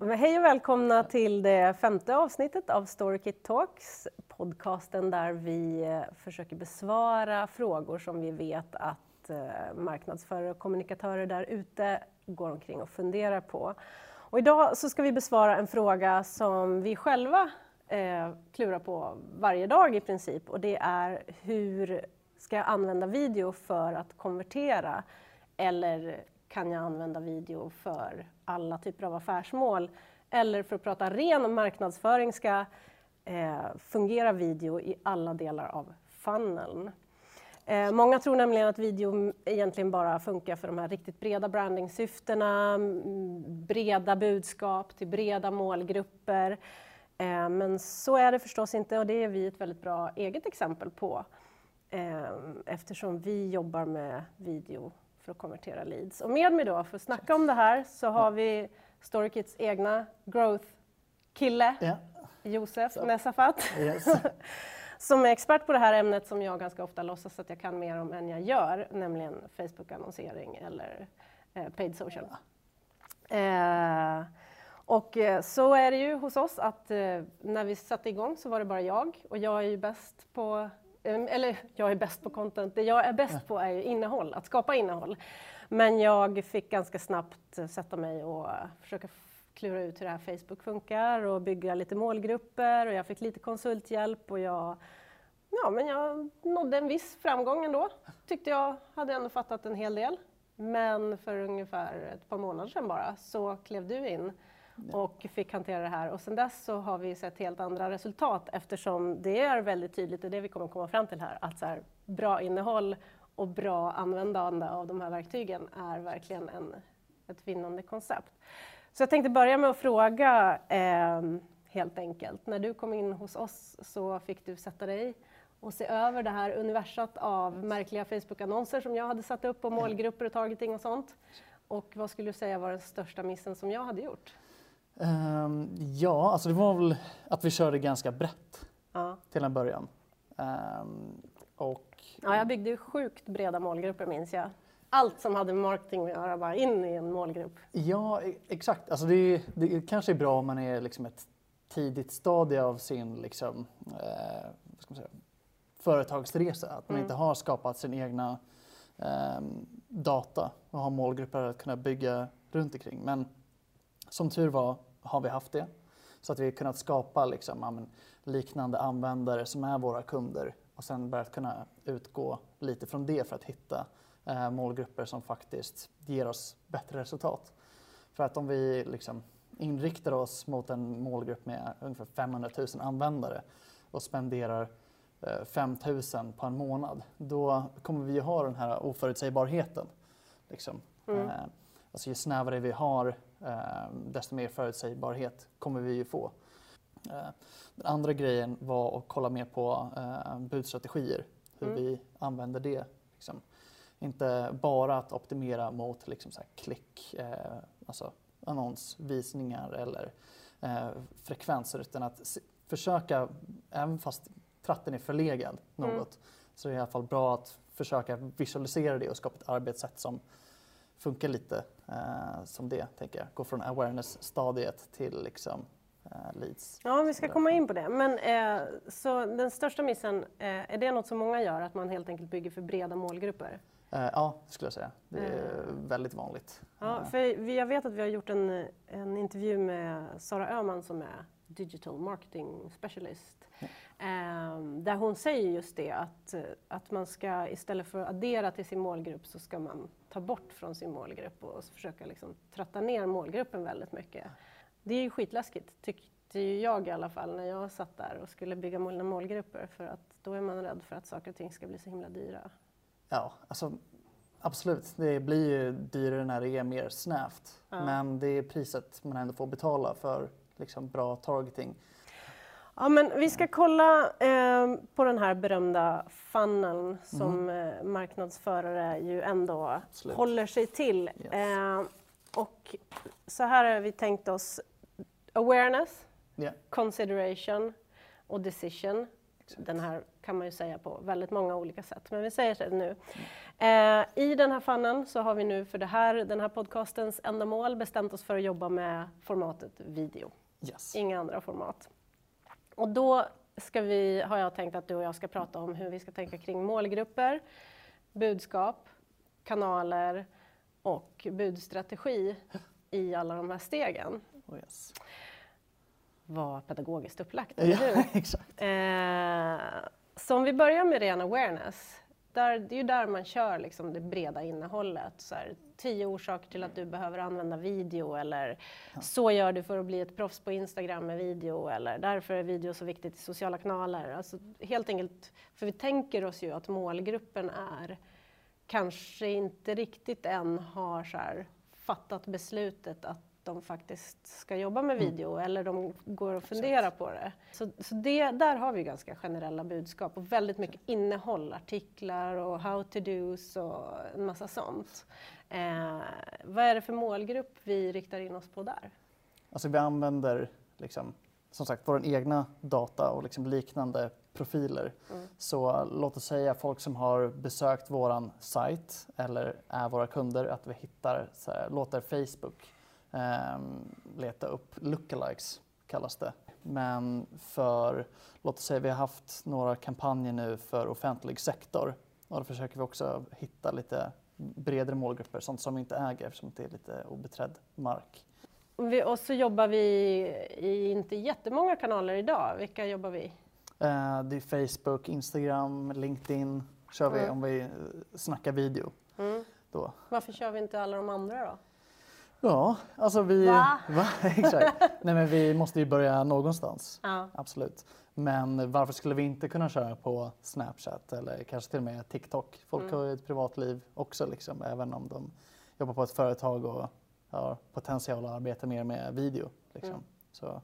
Hej och välkomna till det femte avsnittet av Storykit Talks, podcasten där vi eh, försöker besvara frågor som vi vet att eh, marknadsförare och kommunikatörer där ute går omkring och funderar på. Och idag så ska vi besvara en fråga som vi själva eh, klurar på varje dag i princip och det är hur ska jag använda video för att konvertera eller kan jag använda video för alla typer av affärsmål? Eller för att prata ren marknadsföring ska eh, fungera video i alla delar av funneln. Eh, många tror nämligen att video egentligen bara funkar för de här riktigt breda brandingsyftena, breda budskap till breda målgrupper. Eh, men så är det förstås inte och det är vi ett väldigt bra eget exempel på eh, eftersom vi jobbar med video för att konvertera leads. Och med mig då för att snacka om det här så har vi Storykits egna growth-kille, ja. Josef Nesafat, yes. som är expert på det här ämnet som jag ganska ofta låtsas att jag kan mer om än jag gör, nämligen Facebook-annonsering eller eh, paid social. Ja. Eh, och eh, så är det ju hos oss att eh, när vi satte igång så var det bara jag och jag är ju bäst på eller jag är bäst på content, det jag är bäst på är innehåll, att skapa innehåll. Men jag fick ganska snabbt sätta mig och försöka klura ut hur det här Facebook funkar och bygga lite målgrupper och jag fick lite konsulthjälp och jag, ja, men jag nådde en viss framgång ändå. Tyckte jag hade ändå fattat en hel del. Men för ungefär ett par månader sedan bara så klev du in och fick hantera det här. Och sen dess så har vi sett helt andra resultat eftersom det är väldigt tydligt, och det vi kommer komma fram till här, att så här, bra innehåll och bra användande av de här verktygen är verkligen en, ett vinnande koncept. Så jag tänkte börja med att fråga eh, helt enkelt. När du kom in hos oss så fick du sätta dig och se över det här universat av märkliga Facebook-annonser som jag hade satt upp och målgrupper och targeting och sånt. Och vad skulle du säga var den största missen som jag hade gjort? Um, ja, alltså det var väl att vi körde ganska brett ja. till en början. Um, och... Ja, jag byggde sjukt breda målgrupper minns jag. Allt som hade med marketing att göra, bara in i en målgrupp. Ja, e- exakt. Alltså det, det kanske är bra om man är liksom ett tidigt stadie av sin liksom, eh, säga, företagsresa. Att man mm. inte har skapat sin egna eh, data och har målgrupper att kunna bygga runt omkring. Men som tur var har vi haft det. Så att vi har kunnat skapa liksom, liknande användare som är våra kunder och sen börjat kunna utgå lite från det för att hitta eh, målgrupper som faktiskt ger oss bättre resultat. För att om vi liksom inriktar oss mot en målgrupp med ungefär 500 000 användare och spenderar eh, 5 000 på en månad, då kommer vi ha den här oförutsägbarheten. Liksom. Mm. Eh, alltså ju snävare vi har eh, desto mer förutsägbarhet kommer vi ju få. Eh, den andra grejen var att kolla mer på eh, budstrategier, hur mm. vi använder det. Liksom. Inte bara att optimera mot liksom, så klick, eh, alltså annonsvisningar eller eh, frekvenser utan att försöka, även fast tratten är förlegad något, mm. så är det i alla fall bra att försöka visualisera det och skapa ett arbetssätt som funkar lite eh, som det, tänker jag. Gå från awareness-stadiet till liksom, eh, leads. Ja, vi ska komma in på det. Men eh, så den största missen, eh, är det något som många gör, att man helt enkelt bygger för breda målgrupper? Eh, ja, det skulle jag säga. Det är eh. väldigt vanligt. Ja, för jag vet att vi har gjort en, en intervju med Sara Öhman som är Digital Marketing Specialist. Um, där hon säger just det att, att man ska istället för att addera till sin målgrupp så ska man ta bort från sin målgrupp och försöka liksom tratta ner målgruppen väldigt mycket. Det är ju skitläskigt tyckte jag i alla fall när jag satt där och skulle bygga mina målgrupper för att då är man rädd för att saker och ting ska bli så himla dyra. Ja, alltså absolut. Det blir ju dyrare när det är mer snävt. Ja. Men det är priset man ändå får betala för liksom, bra targeting. Ja, men vi ska kolla eh, på den här berömda funneln som mm. eh, marknadsförare ju ändå Absolut. håller sig till. Yes. Eh, och så här har vi tänkt oss awareness, yeah. consideration och decision. Exakt. Den här kan man ju säga på väldigt många olika sätt, men vi säger det nu. Eh, I den här fannen så har vi nu för det här, den här podcastens ändamål bestämt oss för att jobba med formatet video, Yes. inga andra format. Och då ska vi, har jag tänkt att du och jag ska prata om hur vi ska tänka kring målgrupper, budskap, kanaler och budstrategi i alla de här stegen. Oh, yes. Vad pedagogiskt upplagt, eller hur? Ja, exakt. Eh, så om vi börjar med ren awareness. Där, det är ju där man kör liksom det breda innehållet. Så här, tio orsaker till att du behöver använda video eller så gör du för att bli ett proffs på Instagram med video eller därför är video så viktigt i sociala kanaler. Alltså, helt enkelt, för vi tänker oss ju att målgruppen är kanske inte riktigt än har så här, fattat beslutet att de faktiskt ska jobba med video eller de går och funderar på det. Så, så det, där har vi ganska generella budskap och väldigt mycket innehåll, artiklar och how to dos och en massa sånt. Eh, vad är det för målgrupp vi riktar in oss på där? Alltså vi använder liksom, som sagt vår egna data och liksom liknande profiler. Så låt oss säga folk som har besökt våran sajt eller är våra kunder, att vi hittar, här, låter Facebook leta upp lookalikes kallas det. Men för, låt oss säga vi har haft några kampanjer nu för offentlig sektor och då försöker vi också hitta lite bredare målgrupper, sånt som vi inte äger eftersom det är lite obeträdd mark. Och så jobbar vi i inte jättemånga kanaler idag. Vilka jobbar vi i? Eh, det är Facebook, Instagram, LinkedIn kör vi Mm. om vi snackar video. Mm. Då. Varför kör vi inte alla de andra då? Ja, alltså vi... Va? Exakt. Nej men vi måste ju börja någonstans. Ja. Absolut. Men varför skulle vi inte kunna köra på Snapchat eller kanske till och med TikTok? Folk Mm. har ju ett privatliv också liksom, även om de jobbar på ett företag och har potential att arbeta mer med video. Liksom. Mm. Så,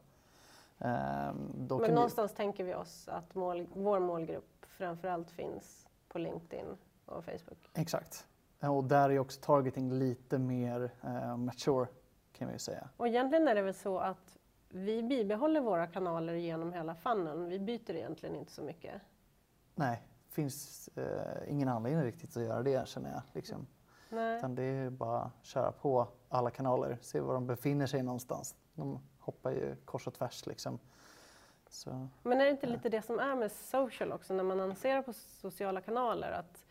ehm, då Men kan vi- någonstans tänker vi oss att mål, vår målgrupp framförallt finns på LinkedIn och Facebook. Exakt. Och där är också targeting lite mer eh, mature kan vi ju säga. Och egentligen är det väl så att vi bibehåller våra kanaler genom hela funneln. Vi byter egentligen inte så mycket. Nej, finns eh, ingen anledning riktigt att göra det känner jag. Liksom. Nej. Utan det är bara att köra på alla kanaler, se var de befinner sig någonstans. De hoppar ju kors och tvärs liksom. Så, Men är det inte lite det som är med social också, när man annonserar på sociala kanaler? Att,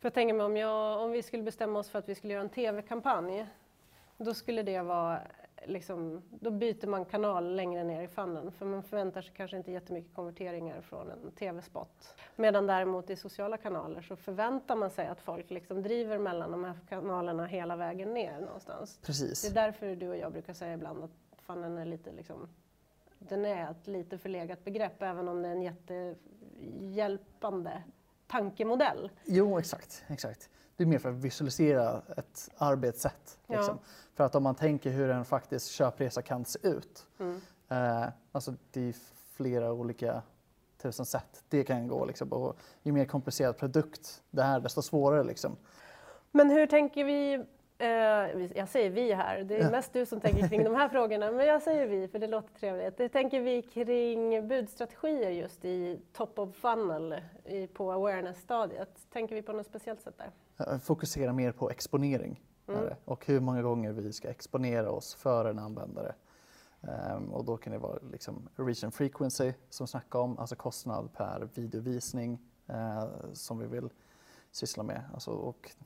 för jag tänker mig om, jag, om vi skulle bestämma oss för att vi skulle göra en TV-kampanj, då skulle det vara Liksom, då byter man kanal längre ner i funneln för man förväntar sig kanske inte jättemycket konverteringar från en TV-spot. Medan däremot i sociala kanaler så förväntar man sig att folk liksom driver mellan de här kanalerna hela vägen ner någonstans. Det precis. är därför du och jag brukar säga ibland att funneln är lite liksom, den är ett lite förlegat begrepp även om det är en jättehjälpande tankemodell. Jo, exakt. exakt. Det är mer för att visualisera ett arbetssätt. Ja. Liksom. För att om man tänker hur en faktisk köpresa kan se ut. Mm. Eh, alltså det är flera olika tusen sätt det kan gå. Liksom. Och ju mer komplicerad produkt det är, desto svårare. Liksom. Men hur tänker vi- jag säger vi här, det är mest du som tänker kring de här frågorna, men jag säger vi för det låter trevligt. Hur tänker vi kring budstrategier just i top of funnel i, på awareness-stadiet? Tänker vi på något speciellt sätt där? Eh, Fokusera mer på exponering Mm. det. och hur många gånger vi ska exponera oss för en användare. Ehm, och då kan det vara liksom reach and frequency som vi snackade om, alltså kostnad per videovisning eh, som vi vill syssla med. Alltså, och, eh,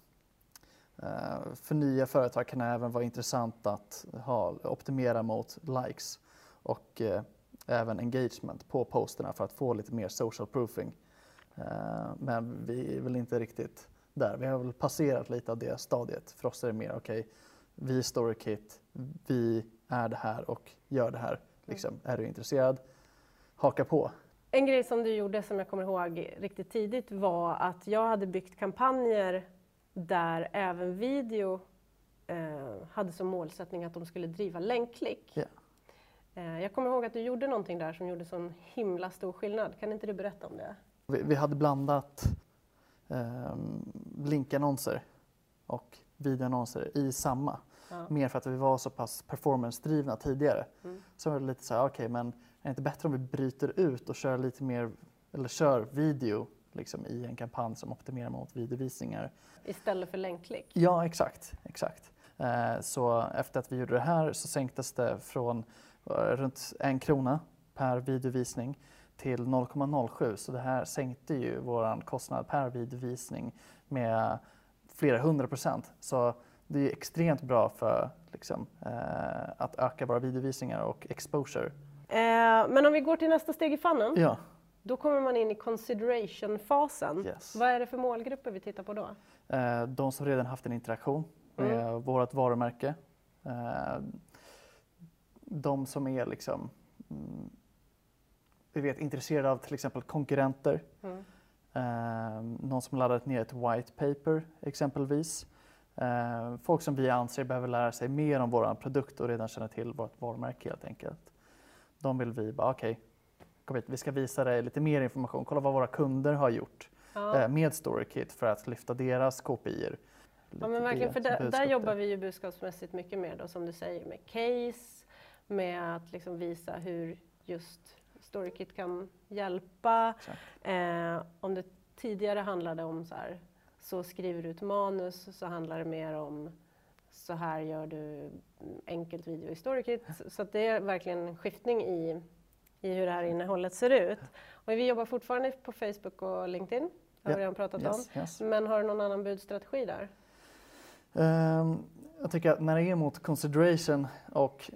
för nya företag kan det även vara intressant att ha, optimera mot likes och eh, även engagement på posterna för att få lite mer social proofing. Eh, men vi är väl inte riktigt där. Vi har väl passerat lite av det stadiet. För oss är det mer okej, vi är Storykit, vi är det här och gör det här. Liksom, är du intresserad? Haka på. En grej som du gjorde som jag kommer ihåg riktigt tidigt var att jag hade byggt kampanjer där även video eh, hade som målsättning att de skulle driva länkklick. Ja. Eh, jag kommer ihåg att du gjorde någonting där som gjorde sån himla stor skillnad. Kan inte du berätta om det? Vi, vi hade blandat ehm, linkannonser och videoannonser i samma. Ja. Mer för att vi var så pass performance-drivna tidigare. Mm. Så var det lite så här, okej men är det inte bättre om vi bryter ut och kör lite mer, eller kör video liksom, i en kampanj som optimerar mot videovisningar. Istället för länkklick? Ja, exakt. exakt. Eh, så efter att vi gjorde det här så sänktes det från eh, runt en krona per videovisning till 0,07 så det här sänkte ju vår kostnad per videovisning med flera hundra procent. Så det är extremt bra för liksom, eh, att öka våra videovisningar och exposure. Eh, men om vi går till nästa steg i funneln, Ja, då kommer man in i consideration-fasen. yes. Vad är det för målgrupper vi tittar på då? Eh, de som redan haft en interaktion med Mm. vårt varumärke. Eh, de som är liksom, mm, vi vet, intresserade av till exempel konkurrenter. Mm. Eh, någon som laddat ner ett white paper exempelvis. Folk som vi anser behöver lära sig mer om vår produkt och redan känner till vårt varumärke helt enkelt. De vill vi bara, okej, kom hit, vi ska visa dig lite mer information. Kolla vad våra kunder har gjort Ja. eh, med StoryKit för att lyfta deras KPIer. Ja men verkligen, för där, där jobbar vi ju budskapsmässigt mycket mer då som du säger med case, med att liksom visa hur just StoryKit kan hjälpa. Eh, om det tidigare handlade om så här, så skriver du ett manus så handlar det mer om så här gör du enkelt video i StoryKit. Så det är verkligen en skiftning i, i hur det här innehållet ser ut. Och vi jobbar fortfarande på Facebook och LinkedIn, har vi redan pratat Yes, yes. om. Men har du någon annan budstrategi där? Ehm, jag tycker att när det är mot consideration och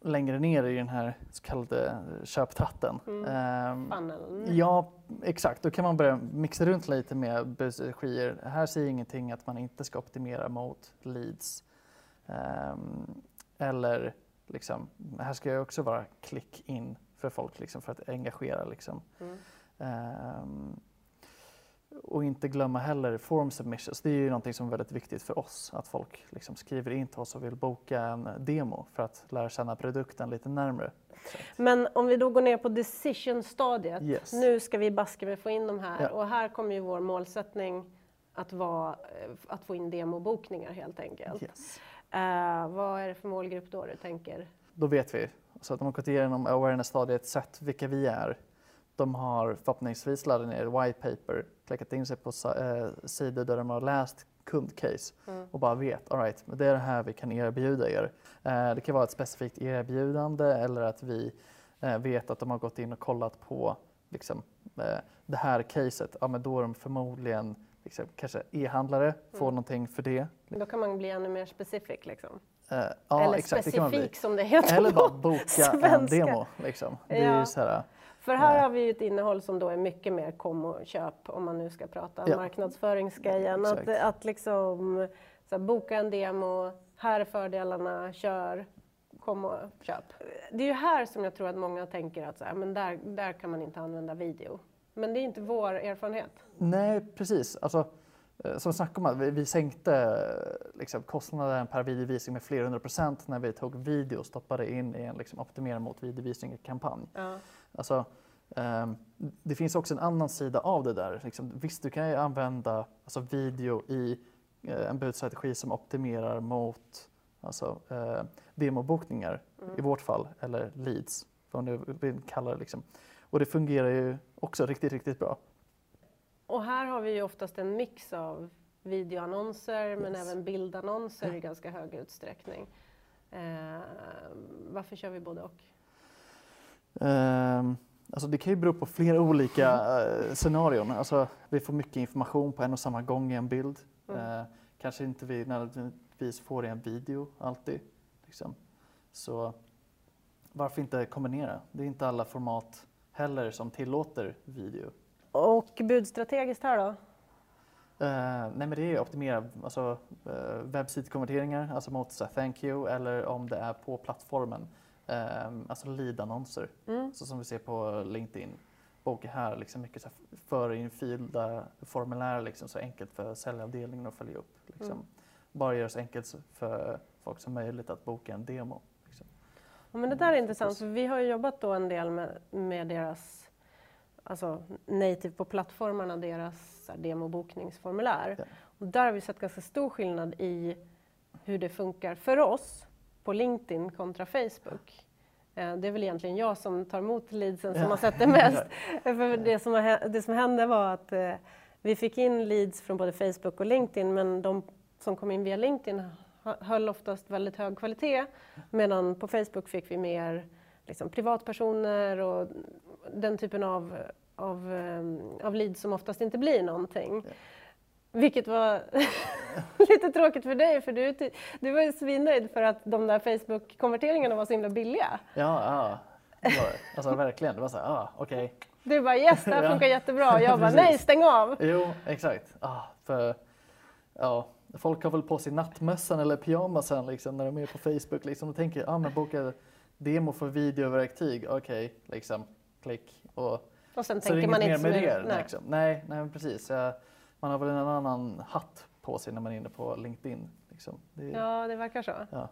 längre ner i den här så kallade köptratten. Mm. Funneln? Ja, exakt. Då kan man börja mixa runt lite med budstrategier. Här säger ingenting att man inte ska optimera mot leads. Ehm, eller liksom, här ska jag också vara klick in för folk liksom, för att engagera. Liksom. Mm. Ehm, och inte glömma heller form submissions. Det är ju någonting som är väldigt viktigt för oss. Att folk liksom skriver in till oss och vill boka en demo för att lära känna produkten lite närmre. Men om vi då går ner på decision-stadiet. Yes. Nu ska vi baska med få in de här Ja. och här kommer ju vår målsättning att, vara, att få in demobokningar helt enkelt. Yes. Eh, vad är det för målgrupp då du tänker? Då vet vi. Så att de har gått igenom awareness-stadiet, sett vilka vi är. De har förhoppningsvis laddat ner white paper, klickat in sig på eh, sidor där de har läst kundcase Mm. och bara vet, all right, det är det här vi kan erbjuda er. Eh, det kan vara ett specifikt erbjudande eller att vi eh, vet att de har gått in och kollat på liksom, det här caset. Ja, men då är de förmodligen liksom, kanske e-handlare, får Mm. någonting för det. Då kan man bli ännu mer specific liksom. Eh, ja, Eller exakt, det specifik som det heter Eller bara boka en demo. Liksom. Det är Ja. ju så här, För här Ja. har vi ju ett innehåll som då är mycket mer kom och köp om man nu ska prata Ja. marknadsföringsgrejen. Att, att liksom här, boka en demo, här är fördelarna, kör, kom och köp. Det är ju här som jag tror att många tänker att så här, men där, där kan man inte använda video. Men det är inte vår erfarenhet. nej, precis. Alltså, eh, som snack om att vi, vi sänkte eh, liksom, kostnaden per videovisning med flera hundra procent när vi tog video och stoppade in i en liksom, optimera mot videovisning-kampanj. Ja. Alltså, ehm, det finns också en annan sida av det där. Liksom, visst, du kan ju använda alltså, video i eh, en budstrategi som optimerar mot alltså, eh, demobokningar Mm. i vårt fall, eller leads, vad man nu vill kalla det. Liksom. Och det fungerar ju också riktigt, riktigt bra. Och här har vi ju oftast en mix av videoannonser men Yes. även bildannonser Ja. i ganska hög utsträckning. Eh, varför kör vi både och? Ehm, alltså det kan ju bero på flera olika eh, scenarion. Alltså, vi får mycket information på en och samma gång i en bild. Mm. Eh, kanske inte vi nödvändigtvis får i en video alltid. Liksom. Så varför inte kombinera? Det är inte alla format heller som tillåter video. Och budstrategiskt här då? Eh, nej men det är optimera alltså, uh, webbsidkonverteringar, alltså mot så thank you eller om det är på plattformen. Uh, alltså lead-annonser, Mm. så som vi ser på LinkedIn. Och här liksom mycket så här, förinfyllda formulär liksom, så enkelt för säljavdelningen att följa upp. Liksom. Mm. Bara göra så enkelt för folk som möjligt att boka en demo. Liksom. Ja, men det där är intressant, för vi har ju jobbat då en del med, med deras, alltså native på plattformarna, deras demobokningsformulär. Ja. Och där har vi sett ganska stor skillnad i hur det funkar för oss på LinkedIn kontra Facebook. Eh, det är väl egentligen jag som tar emot leadsen som Ja. har sett det mest. För det, som, har det som hände var att eh, vi fick in leads från både Facebook och LinkedIn men de som kom in via LinkedIn hö- höll oftast väldigt hög kvalitet medan på Facebook fick vi mer liksom, privatpersoner och den typen av, av, eh, av leads som oftast inte blir någonting. Vilket var lite tråkigt för dig för du, du var ju svinnöjd för att de där Facebook-konverteringarna var så himla billiga. Ja, ja. Var. Alltså verkligen. Det var så här, ah, okej. Du bara yes, det här Ja. funkar jättebra. Och jag bara nej, stäng av. Jo, exakt. Ah, för, ja, folk har väl på sig nattmössan eller pyjamasen liksom, när de är på Facebook. Liksom, och tänker, ah, men boka demo för videoverktyg. Okej, liksom, klick. Och Och sen tänker man inte mer så med det. mycket. Nej. Liksom. nej, nej, precis. Man har väl en annan hatt på sig när man är inne på LinkedIn. Liksom. Det, Ja, det verkar så. ja.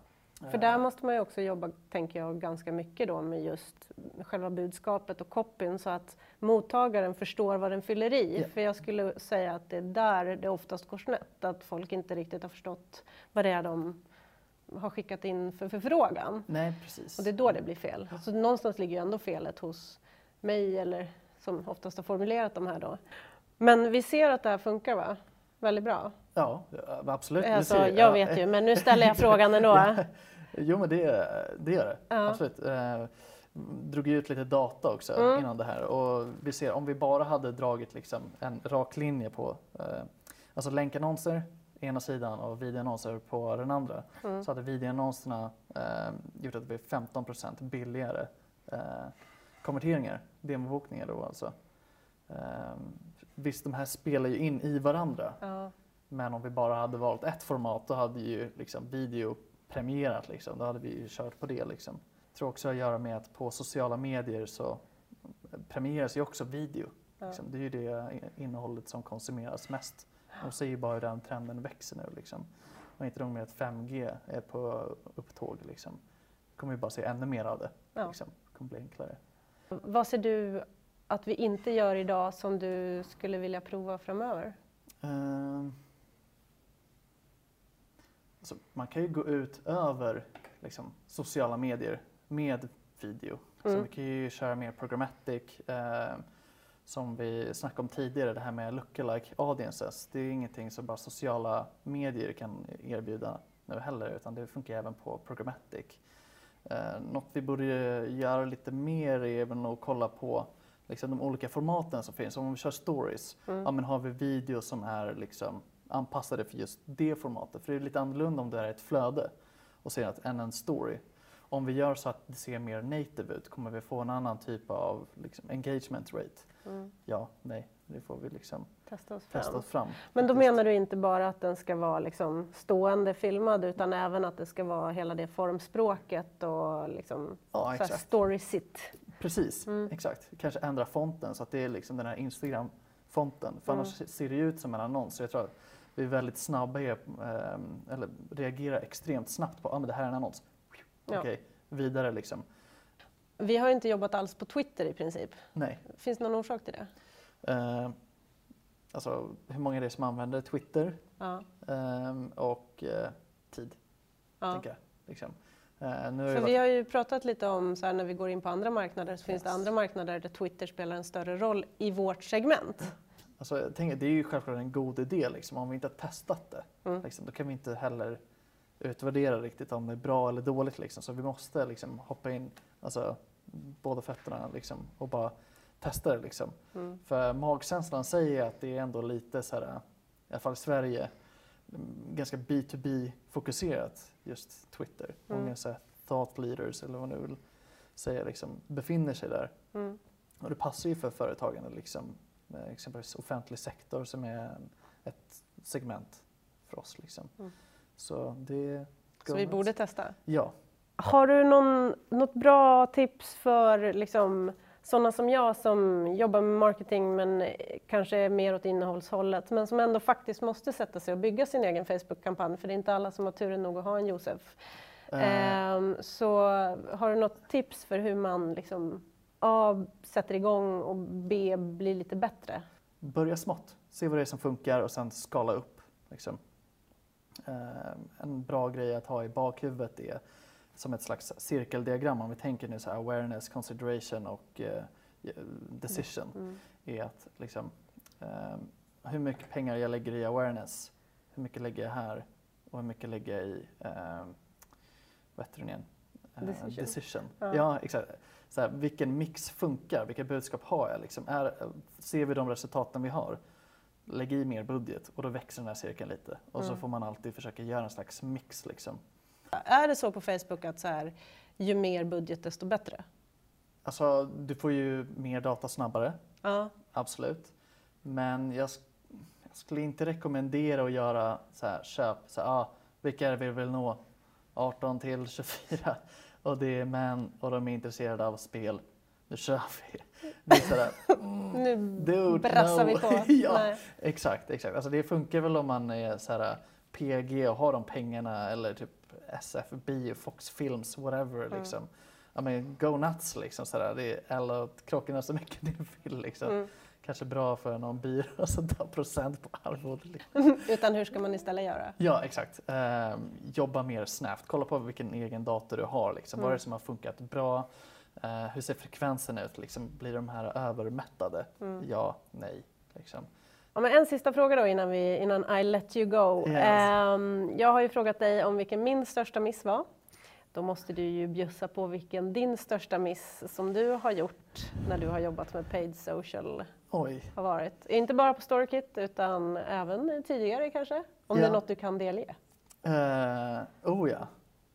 För där måste man ju också jobba, tänker jag, ganska mycket då med just själva budskapet och copyn så att mottagaren förstår vad den fyller i. Ja. För jag skulle säga att det är där det oftast går snett, att folk inte riktigt har förstått vad det är de har skickat in för förfrågan. Nej, precis. Och det är då det blir fel. Så någonstans ligger ju ändå felet hos mig eller som oftast har formulerat de här då. Men vi ser att det här funkar va? Väldigt bra. Ja, absolut. Alltså, jag Ja, vet ju, men nu ställer jag frågan ändå. Ja. Jo, men det, det gör det. Ja. Absolut. Eh, drog ut lite data också Mm. innan det här och vi ser om vi bara hade dragit liksom en rak linje på eh, alltså länkannonser ena sidan och videoannonser på den andra Mm. så hade videoannonserna eh, gjort att det blev 15% billigare eh, konverteringar, demobokningar då alltså. Eh, visst, de här spelar ju in i varandra Ja. men om vi bara hade valt ett format då hade ju liksom video premierat liksom. Då hade vi ju kört på det liksom. Jag tror också att göra med att på sociala medier så premieras ju också video. Ja. Liksom. Det är ju det innehållet som konsumeras mest. De ser ju bara hur den trenden växer nu liksom. Och inte nog med att 5G är på upptåg liksom. kommer vi bara se ännu mer av det. Ja. Liksom. Det kommer bli enklare. Vad ser du att vi inte gör idag som du skulle vilja prova framöver? Ehm. Alltså, man kan ju gå ut över liksom, sociala medier med video. Så Mm. vi kan ju köra mer programmatic. ehm, som vi snackade om tidigare, det här med lookalike audiences. Det är ingenting som bara sociala medier kan erbjuda nu heller, utan det funkar även på programmatic. Eh, något vi borde göra lite mer är även att kolla på liksom, de olika formaten som finns. Om vi kör stories, Mm. ja, men har vi videos som är liksom, anpassade för just det formatet? För det är lite annorlunda om det är ett flöde och ser att, än en story. Om vi gör så att det ser mer native ut, kommer vi få en annan typ av liksom, engagement rate? Mm. Ja, nej, det får vi liksom Testa oss fram. testa oss fram. Men då menar du inte bara att den ska vara liksom stående filmad utan även att det ska vara hela det formspråket och liksom Ja, story sit. Precis, Mm. exakt. Kanske ändra fonten så att det är liksom den här Instagram-fonten. För Mm. annars ser det ut som en annons. Så jag tror att vi är väldigt snabba, i, ehm, eller reagerar extremt snabbt på att ah, men det här är en annons. Ja. Okej, vidare liksom. Vi har inte jobbat alls på Twitter i princip. Nej. Finns det någon orsak till det? Ehm, alltså hur många är det som använder Twitter Ja. Ehm, och eh, tid, ja. tänker jag. Liksom. Eh, nu har För jag vi varit, har ju pratat lite om så här, när vi går in på andra marknader så finns det Yes. andra marknader där Twitter spelar en större roll i vårt segment. alltså, jag tänker, det är ju självklart en god idé liksom. Om vi inte har testat det, Mm. liksom, då kan vi inte heller utvärdera riktigt om det är bra eller dåligt. Liksom. Så vi måste liksom, hoppa in, alltså båda fötterna liksom, och bara testa det. Liksom. Mm. För magkänslan säger att det är ändå lite så här, i alla fall i Sverige, ganska B2B-fokuserat just Twitter. Mm. Många så här, thought leaders eller vad man nu vill säga liksom, befinner sig där. Mm. Och det passar ju för företagen, liksom, exempelvis offentlig sektor som är ett segment för oss. Liksom. Mm. Så det... Så vi borde testa. Ja. Har du någon, något bra tips för liksom, sådana som jag som jobbar med marketing men kanske är mer åt innehållshållet men som ändå faktiskt måste sätta sig och bygga sin egen Facebook-kampanj för det är inte alla som har turen nog att ha en Josef. Ehm, så har du något tips för hur man liksom, A, sätter igång och B, blir lite bättre? börja smått, se vad det är som funkar och sen skala upp. Liksom. Eh, en bra grej att ha i bakhuvudet är som ett slags cirkeldiagram om vi tänker nu så här awareness, consideration och eh, decision. Mm. Är att liksom, eh, hur mycket pengar jag lägger i awareness, hur mycket lägger jag här och hur mycket lägger jag i eh, vad heter den igen? Eh, Decision. decision. Ja. Ja. exakt. Så här, vilken mix funkar? Vilka budskap har jag? Liksom? Är, ser vi de resultaten vi har? Lägg i mer budget och då växer den här cirkeln lite. Och så Mm. får man alltid försöka göra en slags mix. Liksom. Är det så på Facebook att så här, ju mer budget desto bättre? Alltså, du får ju mer data snabbare, Ja. absolut. Men jag, jag skulle inte rekommendera att göra så här, köp, så här, ah, vilka är det vi vill nå? 18 till 24 och det är män och de är intresserade av spel. Nu kör vi. Är sådär, Nu Dude, brassar no. vi på. Ja. Nej. Exakt, exakt. Alltså det funkar väl om man är så här PG och har de pengarna eller typ SFB, Fox Films, whatever Mm. liksom. Ja men go nuts liksom sådär. Det är alla krockorna så mycket ni vill liksom. Mm. Kanske bra för någon byrå som tar procent på arvodet. Liksom. Utan hur ska man istället göra? Ja exakt. Ehm, jobba mer snabbt. Kolla på vilken egen dator du har liksom. Vad är Mm. det som har funkat bra? Eh, hur ser frekvensen ut? Liksom, blir de här övermättade? Mm. Ja, nej. Liksom. Ja, men en sista fråga då innan, vi, innan I let you go. Yes. Ehm, jag har ju frågat dig om vilken min största miss var. Då måste du ju bjussa på vilken din största miss som du har gjort när du har jobbat med paid social Oj. har varit. Inte bara på Storykit utan även tidigare kanske? Om det Ja. är något du kan delge. Uh, oh ja.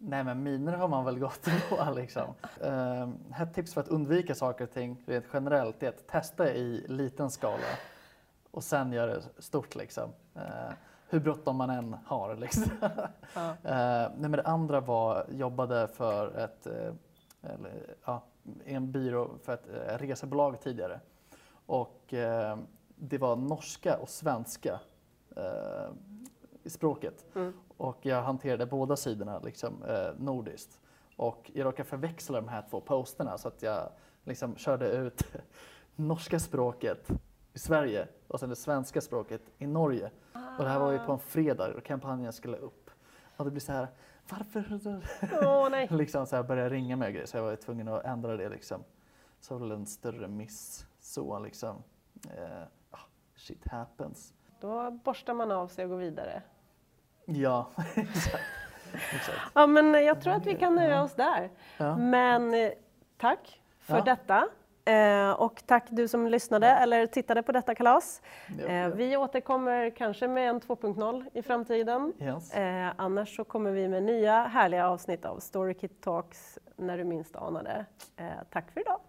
Nej men miner har man väl gått på liksom. Uh, ett tips för att undvika saker och ting rent generellt är att testa i liten skala och sen göra det stort liksom. Eh, hur bråttom man än har liksom. Ja. Eh, nej men det andra var, jobbade för ett, eh, eller, ja, en byrå för ett eh, resebolag tidigare. Och det var norska och svenska i språket. Mm. Och jag hanterade båda sidorna liksom, eh, nordiskt. Och jag råkade förväxla de här två posterna så att jag liksom körde ut norska språket i Sverige och sen det svenska språket i Norge. Och det här var ju på en fredag och kampanjen skulle upp. Och det blir så här, varför? Åh nej. liksom så här började ringa med grejer så jag var tvungen att ändra det liksom. Så det var väl en större miss så liksom. Eh, ah, shit happens. Då borstar man av sig och går vidare. Ja, exakt. exakt. Ja, men jag tror att vi kan nöja oss där. Ja. Men eh, tack för Ja. detta. Eh, och tack du som lyssnade eller tittade på detta kalas. Ja, Eh, ja. vi återkommer kanske med en 2.0 i framtiden. Yes. Eh, annars så kommer vi med nya härliga avsnitt av Storykit Talks när du minst anar det. Tack för idag!